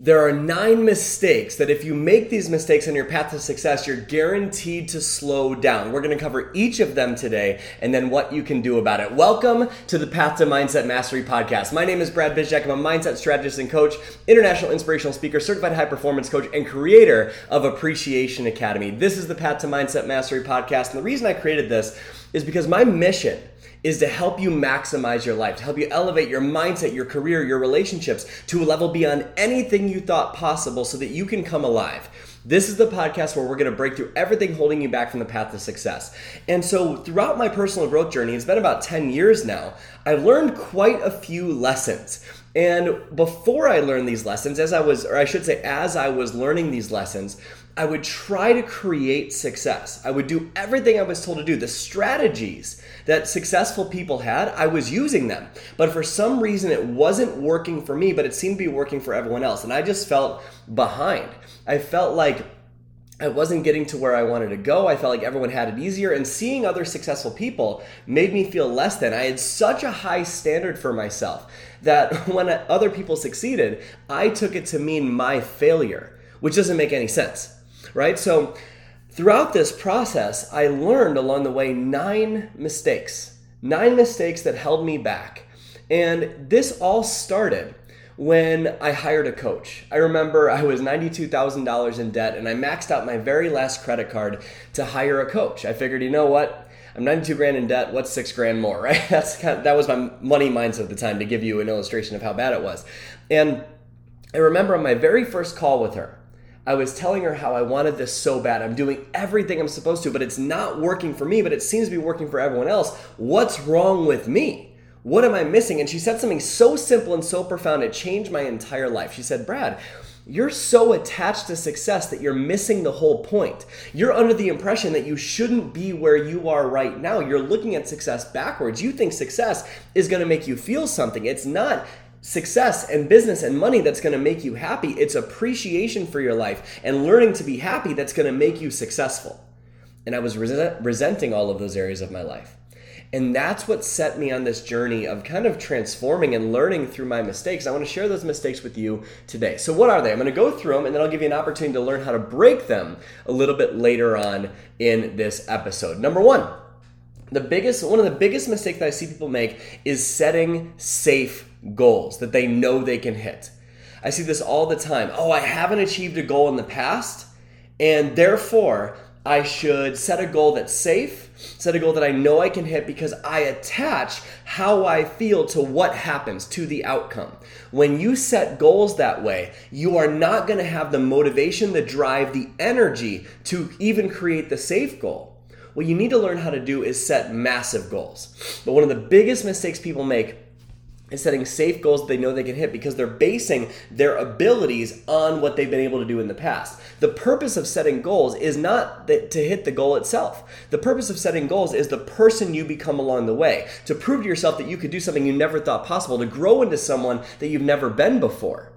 There are nine mistakes that if you make these mistakes on your path to success, you're guaranteed to slow down. We're going to cover each of them today and then what you can do about it. Welcome to the Path to Mindset Mastery podcast. My name is Brad Bizjack. I'm a mindset strategist and coach, international inspirational speaker, certified high performance coach, and creator of Appreciation Academy. This is the Path to Mindset Mastery podcast. And the reason I created this is because my mission is to help you maximize your life, to help you elevate your mindset, your career, your relationships to a level beyond anything you thought possible so that you can come alive. This is the podcast where we're going to break through everything holding you back from the path to success. And so, throughout my personal growth journey, it's been about 10 years now, I've learned quite a few lessons. And before I learned these lessons, as I was, or I should say, as I was learning these lessons, I would try to create success. I would do everything I was told to do. The strategies that successful people had, I was using them. But for some reason, it wasn't working for me, but it seemed to be working for everyone else. And I just felt behind. I felt like I wasn't getting to where I wanted to go. I felt like everyone had it easier, and seeing other successful people made me feel less than. I had such a high standard for myself that when other people succeeded, I took it to mean my failure, which doesn't make any sense right? So throughout this process, I learned along the way nine mistakes, nine mistakes that held me back. And this all started when I hired a coach. I remember I was $92,000 in debt and I maxed out my very last credit card to hire a coach. I figured, you know what? I'm 92 grand in debt. What's six grand more, right? That's kind of, that was my money mindset at the time to give you an illustration of how bad it was. And I remember on my very first call with her, I was telling her how I wanted this so bad. I'm doing everything I'm supposed to, but it's not working for me, but it seems to be working for everyone else. What's wrong with me? What am I missing? And she said something so simple and so profound, it changed my entire life. She said, Brad, you're so attached to success that you're missing the whole point. You're under the impression that you shouldn't be where you are right now. You're looking at success backwards. You think success is going to make you feel something. It's not success and business and money that's going to make you happy. It's appreciation for your life and learning to be happy that's going to make you successful. And I was resent- resenting all of those areas of my life. And that's what set me on this journey of kind of transforming and learning through my mistakes. I want to share those mistakes with you today. So, what are they? I'm going to go through them and then I'll give you an opportunity to learn how to break them a little bit later on in this episode. Number one, the biggest one of the biggest mistakes that I see people make is setting safe goals that they know they can hit. I see this all the time. Oh, I haven't achieved a goal in the past, and therefore I should set a goal that's safe, set a goal that I know I can hit because I attach how I feel to what happens, to the outcome. When you set goals that way, you are not going to have the motivation, the drive, the energy to even create the safe goal. What you need to learn how to do is set massive goals. But one of the biggest mistakes people make is setting safe goals that they know they can hit because they're basing their abilities on what they've been able to do in the past. The purpose of setting goals is not that to hit the goal itself. The purpose of setting goals is the person you become along the way, to prove to yourself that you could do something you never thought possible, to grow into someone that you've never been before.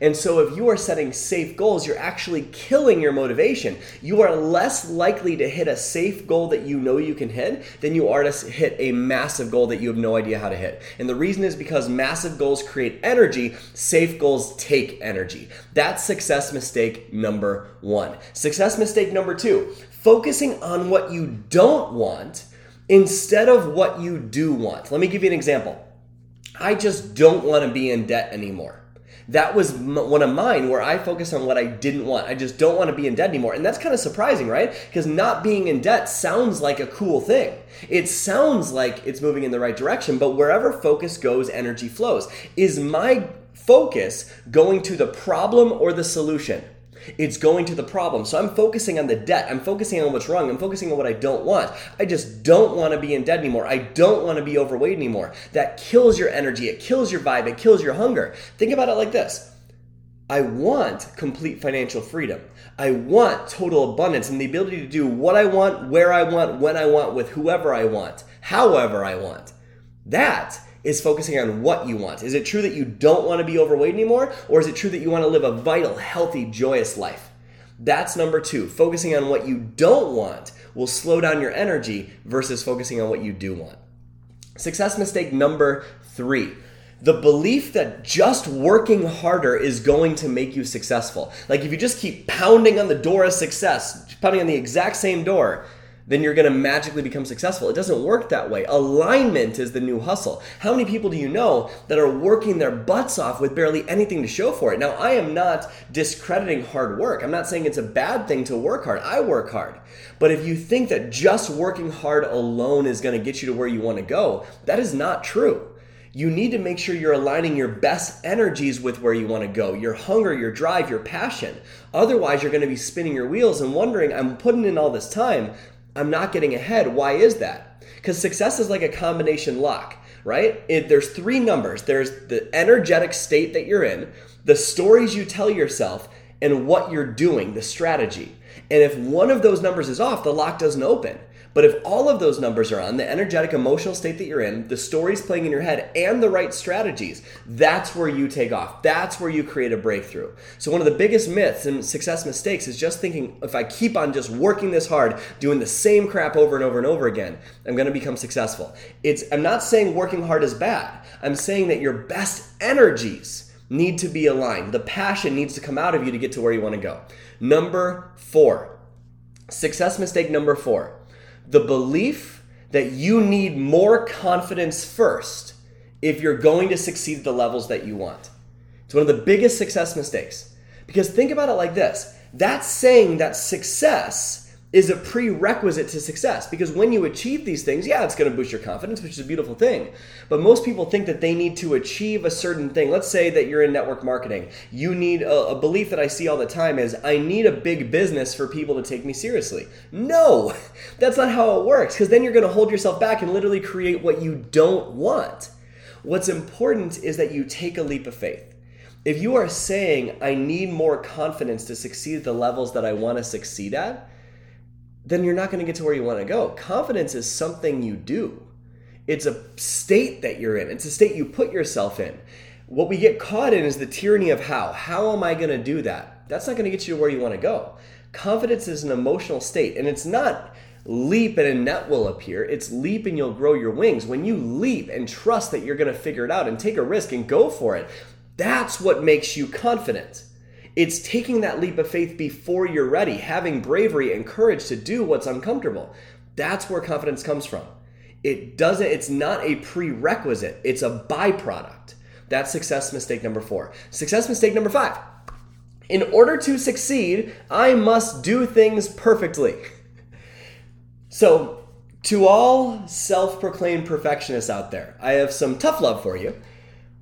And so, if you are setting safe goals, you're actually killing your motivation. You are less likely to hit a safe goal that you know you can hit than you are to hit a massive goal that you have no idea how to hit. And the reason is because massive goals create energy, safe goals take energy. That's success mistake number one. Success mistake number two focusing on what you don't want instead of what you do want. Let me give you an example. I just don't want to be in debt anymore that was one of mine where I focused on what I didn't want. I just don't want to be in debt anymore. And that's kind of surprising, right? Because not being in debt sounds like a cool thing. It sounds like it's moving in the right direction, but wherever focus goes, energy flows. Is my focus going to the problem or the solution? It's going to the problem. So I'm focusing on the debt. I'm focusing on what's wrong. I'm focusing on what I don't want. I just don't want to be in debt anymore. I don't want to be overweight anymore. That kills your energy. It kills your vibe. It kills your hunger. Think about it like this. I want complete financial freedom. I want total abundance and the ability to do what I want, where I want, when I want, with whoever I want, however I want. That is focusing on what you want. Is it true that you don't want to be overweight anymore? Or is it true that you want to live a vital, healthy, joyous life? That's number two. Focusing on what you don't want will slow down your energy versus focusing on what you do want. Success mistake number three the belief that just working harder is going to make you successful. Like if you just keep pounding on the door of success, pounding on the exact same door, then you're going to magically become successful. It doesn't work that way. Alignment is the new hustle. How many people do you know that are working their butts off with barely anything to show for it? Now, I am not discrediting hard work. I'm not saying it's a bad thing to work hard. I work hard. But if you think that just working hard alone is going to get you to where you want to go, that is not true you need to make sure you're aligning your best energies with where you want to go your hunger, your drive, your passion. Otherwise, you're going to be spinning your wheels and wondering, I'm putting in all this time, I'm not getting ahead. Why is that? Because success is like a combination lock, right? It, there's three numbers there's the energetic state that you're in, the stories you tell yourself, and what you're doing, the strategy. And if one of those numbers is off, the lock doesn't open. But if all of those numbers are on, the energetic emotional state that you're in, the stories playing in your head, and the right strategies, that's where you take off. That's where you create a breakthrough. So, one of the biggest myths and success mistakes is just thinking if I keep on just working this hard, doing the same crap over and over and over again, I'm going to become successful. It's I'm not saying working hard is bad. I'm saying that your best energies need to be aligned. The passion needs to come out of you to get to where you want to go. Number 4. Success mistake number 4 the belief that you need more confidence first if you're going to succeed at the levels that you want. It's one of the biggest success mistakes. Because think about it like this that's saying that success is a prerequisite to success because when you achieve these things, yeah, it's going to boost your confidence, which is a beautiful thing. But most people think that they need to achieve a certain thing. Let's say that you're in network marketing. You need a, a belief that I see all the time is I need a big business for people to take me seriously. No, that's not how it works because then you're going to hold yourself back and literally create what you don't want. What's important is that you take a leap of faith if you are saying, I need more confidence to succeed at the levels that I want to succeed at, then you're not going to get to where you want to go. Confidence is something you do. It's a state that you're in. It's a state you put yourself in. What we get caught in is the tyranny of how. How am I going to do that? That's not going to get you to where you want to go. Confidence is an emotional state, and it's not leap and a net will appear. It's leap and you'll grow your wings. When you leap and trust that you're going to figure it out and take a risk and go for it, that's what makes you confident. It's taking that leap of faith before you're ready, having bravery and courage to do what's uncomfortable. That's where confidence comes from. It doesn't, it's not a prerequisite, it's a byproduct. That's success mistake number four. Success mistake number five. In order to succeed, I must do things perfectly. So, to all self proclaimed perfectionists out there, I have some tough love for you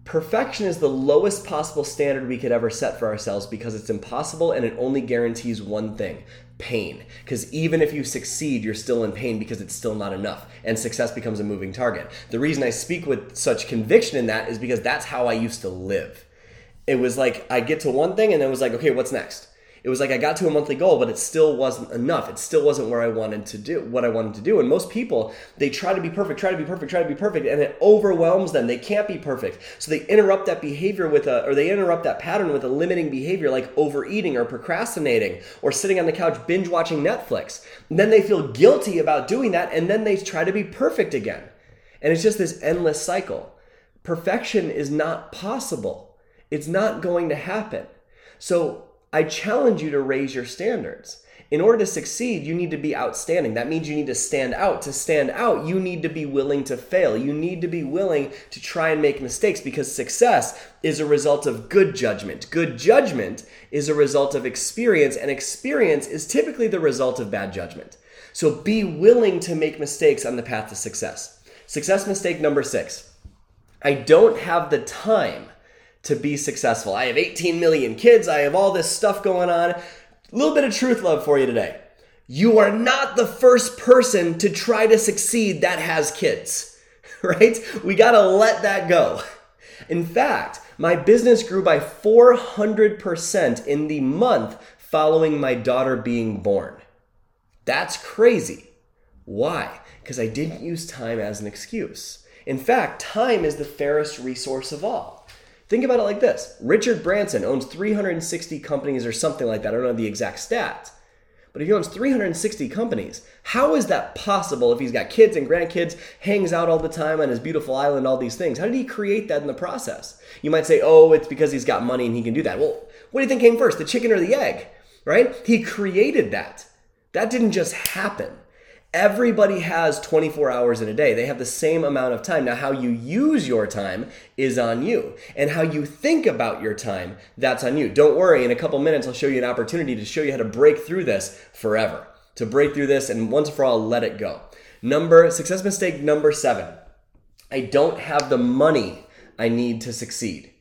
Perfection is the lowest possible standard we could ever set for ourselves because it's impossible and it only guarantees one thing pain. Because even if you succeed, you're still in pain because it's still not enough, and success becomes a moving target. The reason I speak with such conviction in that is because that's how I used to live. It was like I get to one thing and then it was like, okay, what's next? It was like I got to a monthly goal, but it still wasn't enough. It still wasn't where I wanted to do what I wanted to do. And most people, they try to be perfect, try to be perfect, try to be perfect, and it overwhelms them. They can't be perfect. So they interrupt that behavior with a, or they interrupt that pattern with a limiting behavior like overeating or procrastinating or sitting on the couch binge watching Netflix. And then they feel guilty about doing that, and then they try to be perfect again. And it's just this endless cycle. Perfection is not possible. It's not going to happen. So I challenge you to raise your standards. In order to succeed, you need to be outstanding. That means you need to stand out. To stand out, you need to be willing to fail. You need to be willing to try and make mistakes because success is a result of good judgment. Good judgment is a result of experience, and experience is typically the result of bad judgment. So be willing to make mistakes on the path to success. Success mistake number six I don't have the time to be successful. I have 18 million kids. I have all this stuff going on. A little bit of truth love for you today. You are not the first person to try to succeed that has kids, right? We got to let that go. In fact, my business grew by 400% in the month following my daughter being born. That's crazy. Why? Because I didn't use time as an excuse. In fact, time is the fairest resource of all. Think about it like this Richard Branson owns 360 companies or something like that. I don't know the exact stats. But if he owns 360 companies, how is that possible if he's got kids and grandkids, hangs out all the time on his beautiful island, all these things? How did he create that in the process? You might say, oh, it's because he's got money and he can do that. Well, what do you think came first, the chicken or the egg? Right? He created that. That didn't just happen. Everybody has 24 hours in a day. They have the same amount of time. Now, how you use your time is on you. And how you think about your time, that's on you. Don't worry, in a couple minutes, I'll show you an opportunity to show you how to break through this forever. To break through this and once for all, let it go. Number, success mistake number seven I don't have the money I need to succeed.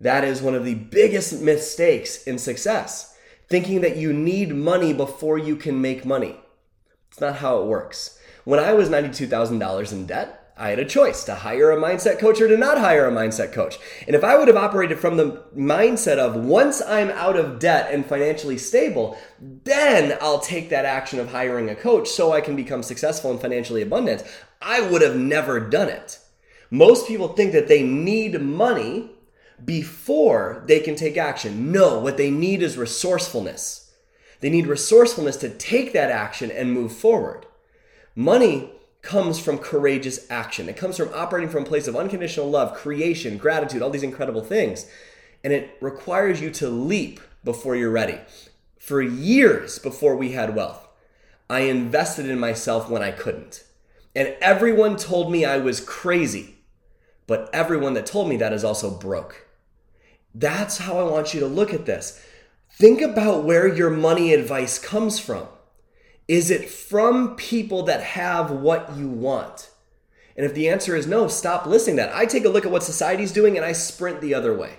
That is one of the biggest mistakes in success. Thinking that you need money before you can make money. It's not how it works. When I was $92,000 in debt, I had a choice to hire a mindset coach or to not hire a mindset coach. And if I would have operated from the mindset of once I'm out of debt and financially stable, then I'll take that action of hiring a coach so I can become successful and financially abundant, I would have never done it. Most people think that they need money before they can take action. No, what they need is resourcefulness. They need resourcefulness to take that action and move forward. Money comes from courageous action. It comes from operating from a place of unconditional love, creation, gratitude, all these incredible things. And it requires you to leap before you're ready. For years before we had wealth, I invested in myself when I couldn't. And everyone told me I was crazy. But everyone that told me that is also broke. That's how I want you to look at this. Think about where your money advice comes from. Is it from people that have what you want? And if the answer is no, stop listening to that. I take a look at what society's doing and I sprint the other way.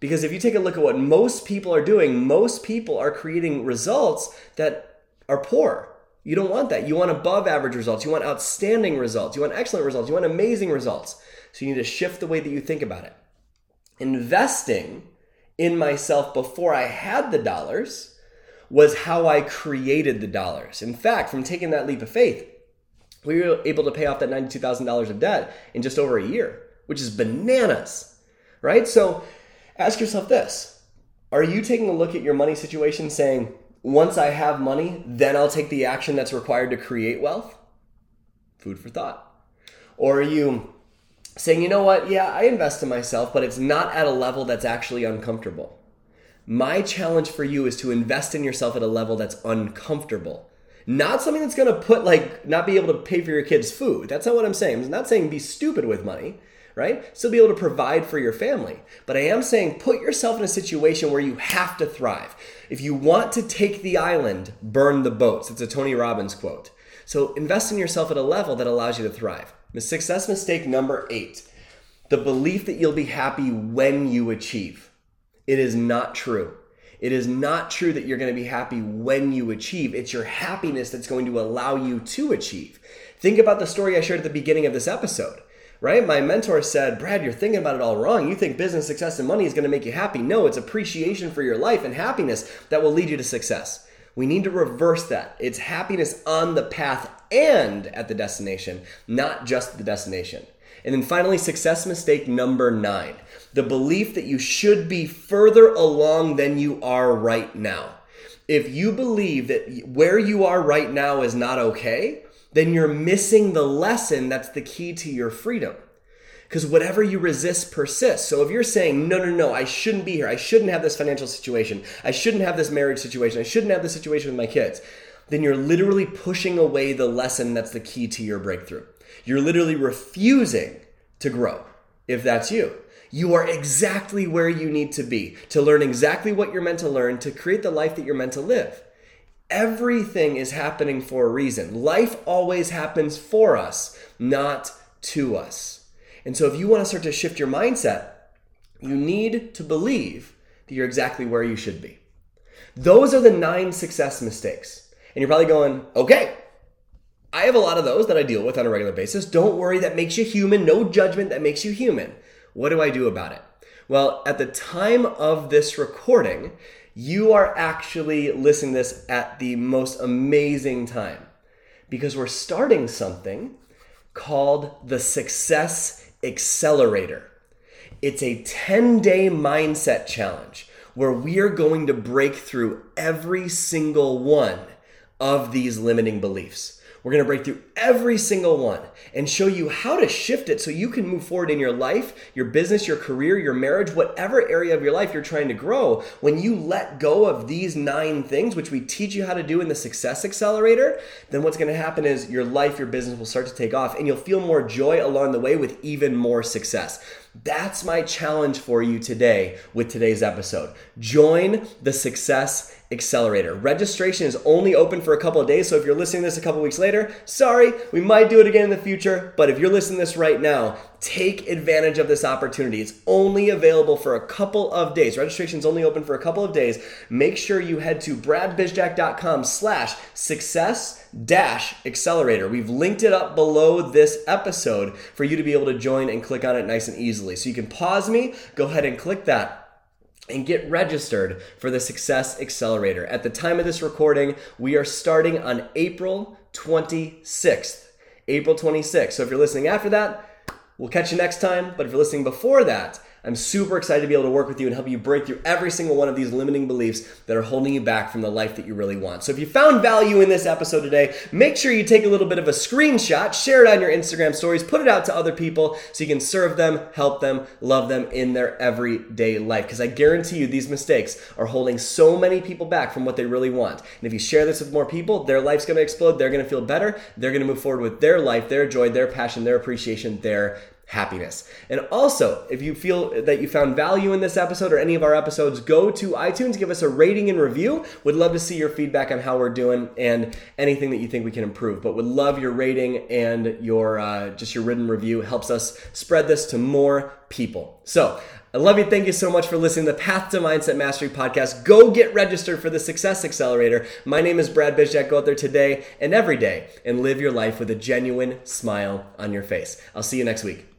Because if you take a look at what most people are doing, most people are creating results that are poor. You don't want that. You want above average results. You want outstanding results. You want excellent results. You want amazing results. So you need to shift the way that you think about it. Investing in myself before I had the dollars was how I created the dollars. In fact, from taking that leap of faith, we were able to pay off that $92,000 of debt in just over a year, which is bananas, right? So ask yourself this Are you taking a look at your money situation saying, once I have money, then I'll take the action that's required to create wealth? Food for thought. Or are you saying, you know what, yeah, I invest in myself, but it's not at a level that's actually uncomfortable. My challenge for you is to invest in yourself at a level that's uncomfortable. Not something that's gonna put, like, not be able to pay for your kids' food. That's not what I'm saying. I'm not saying be stupid with money, right? Still be able to provide for your family. But I am saying put yourself in a situation where you have to thrive. If you want to take the island, burn the boats. It's a Tony Robbins quote. So invest in yourself at a level that allows you to thrive. Success mistake number eight the belief that you'll be happy when you achieve. It is not true. It is not true that you're going to be happy when you achieve. It's your happiness that's going to allow you to achieve. Think about the story I shared at the beginning of this episode, right? My mentor said, Brad, you're thinking about it all wrong. You think business, success, and money is going to make you happy. No, it's appreciation for your life and happiness that will lead you to success. We need to reverse that. It's happiness on the path and at the destination, not just the destination. And then finally, success mistake number nine the belief that you should be further along than you are right now. If you believe that where you are right now is not okay, then you're missing the lesson that's the key to your freedom because whatever you resist persists. So if you're saying, no, no, no, I shouldn't be here, I shouldn't have this financial situation, I shouldn't have this marriage situation, I shouldn't have this situation with my kids, then you're literally pushing away the lesson that's the key to your breakthrough. You're literally refusing to grow if that's you. You are exactly where you need to be to learn exactly what you're meant to learn to create the life that you're meant to live. Everything is happening for a reason. Life always happens for us, not to us. And so, if you want to start to shift your mindset, you need to believe that you're exactly where you should be. Those are the nine success mistakes. And you're probably going, okay, I have a lot of those that I deal with on a regular basis. Don't worry, that makes you human. No judgment, that makes you human. What do I do about it? Well, at the time of this recording, you are actually listening this at the most amazing time because we're starting something called the Success Accelerator. It's a 10 day mindset challenge where we are going to break through every single one of these limiting beliefs. We're going to break through every single one and show you how to shift it so you can move forward in your life, your business, your career, your marriage, whatever area of your life you're trying to grow. When you let go of these nine things, which we teach you how to do in the Success Accelerator, then what's going to happen is your life, your business will start to take off and you'll feel more joy along the way with even more success. That's my challenge for you today with today's episode. Join the Success Accelerator. Registration is only open for a couple of days, so if you're listening to this a couple weeks later, sorry, we might do it again in the future, but if you're listening to this right now, take advantage of this opportunity. It's only available for a couple of days. Registration is only open for a couple of days. Make sure you head to bradbizjack.com slash success dash accelerator. We've linked it up below this episode for you to be able to join and click on it nice and easily. So you can pause me, go ahead and click that and get registered for the Success Accelerator. At the time of this recording, we are starting on April 26th. April 26th. So if you're listening after that, we'll catch you next time. But if you're listening before that, I'm super excited to be able to work with you and help you break through every single one of these limiting beliefs that are holding you back from the life that you really want. So if you found value in this episode today, make sure you take a little bit of a screenshot, share it on your Instagram stories, put it out to other people so you can serve them, help them, love them in their everyday life. Because I guarantee you these mistakes are holding so many people back from what they really want. And if you share this with more people, their life's gonna explode, they're gonna feel better, they're gonna move forward with their life, their joy, their passion, their appreciation, their happiness. And also, if you feel that you found value in this episode or any of our episodes, go to iTunes, give us a rating and review. Would love to see your feedback on how we're doing and anything that you think we can improve. But would love your rating and your uh, just your written review helps us spread this to more people. So. I love you. Thank you so much for listening to the Path to Mindset Mastery podcast. Go get registered for the Success Accelerator. My name is Brad Bizjack. Go out there today and every day and live your life with a genuine smile on your face. I'll see you next week.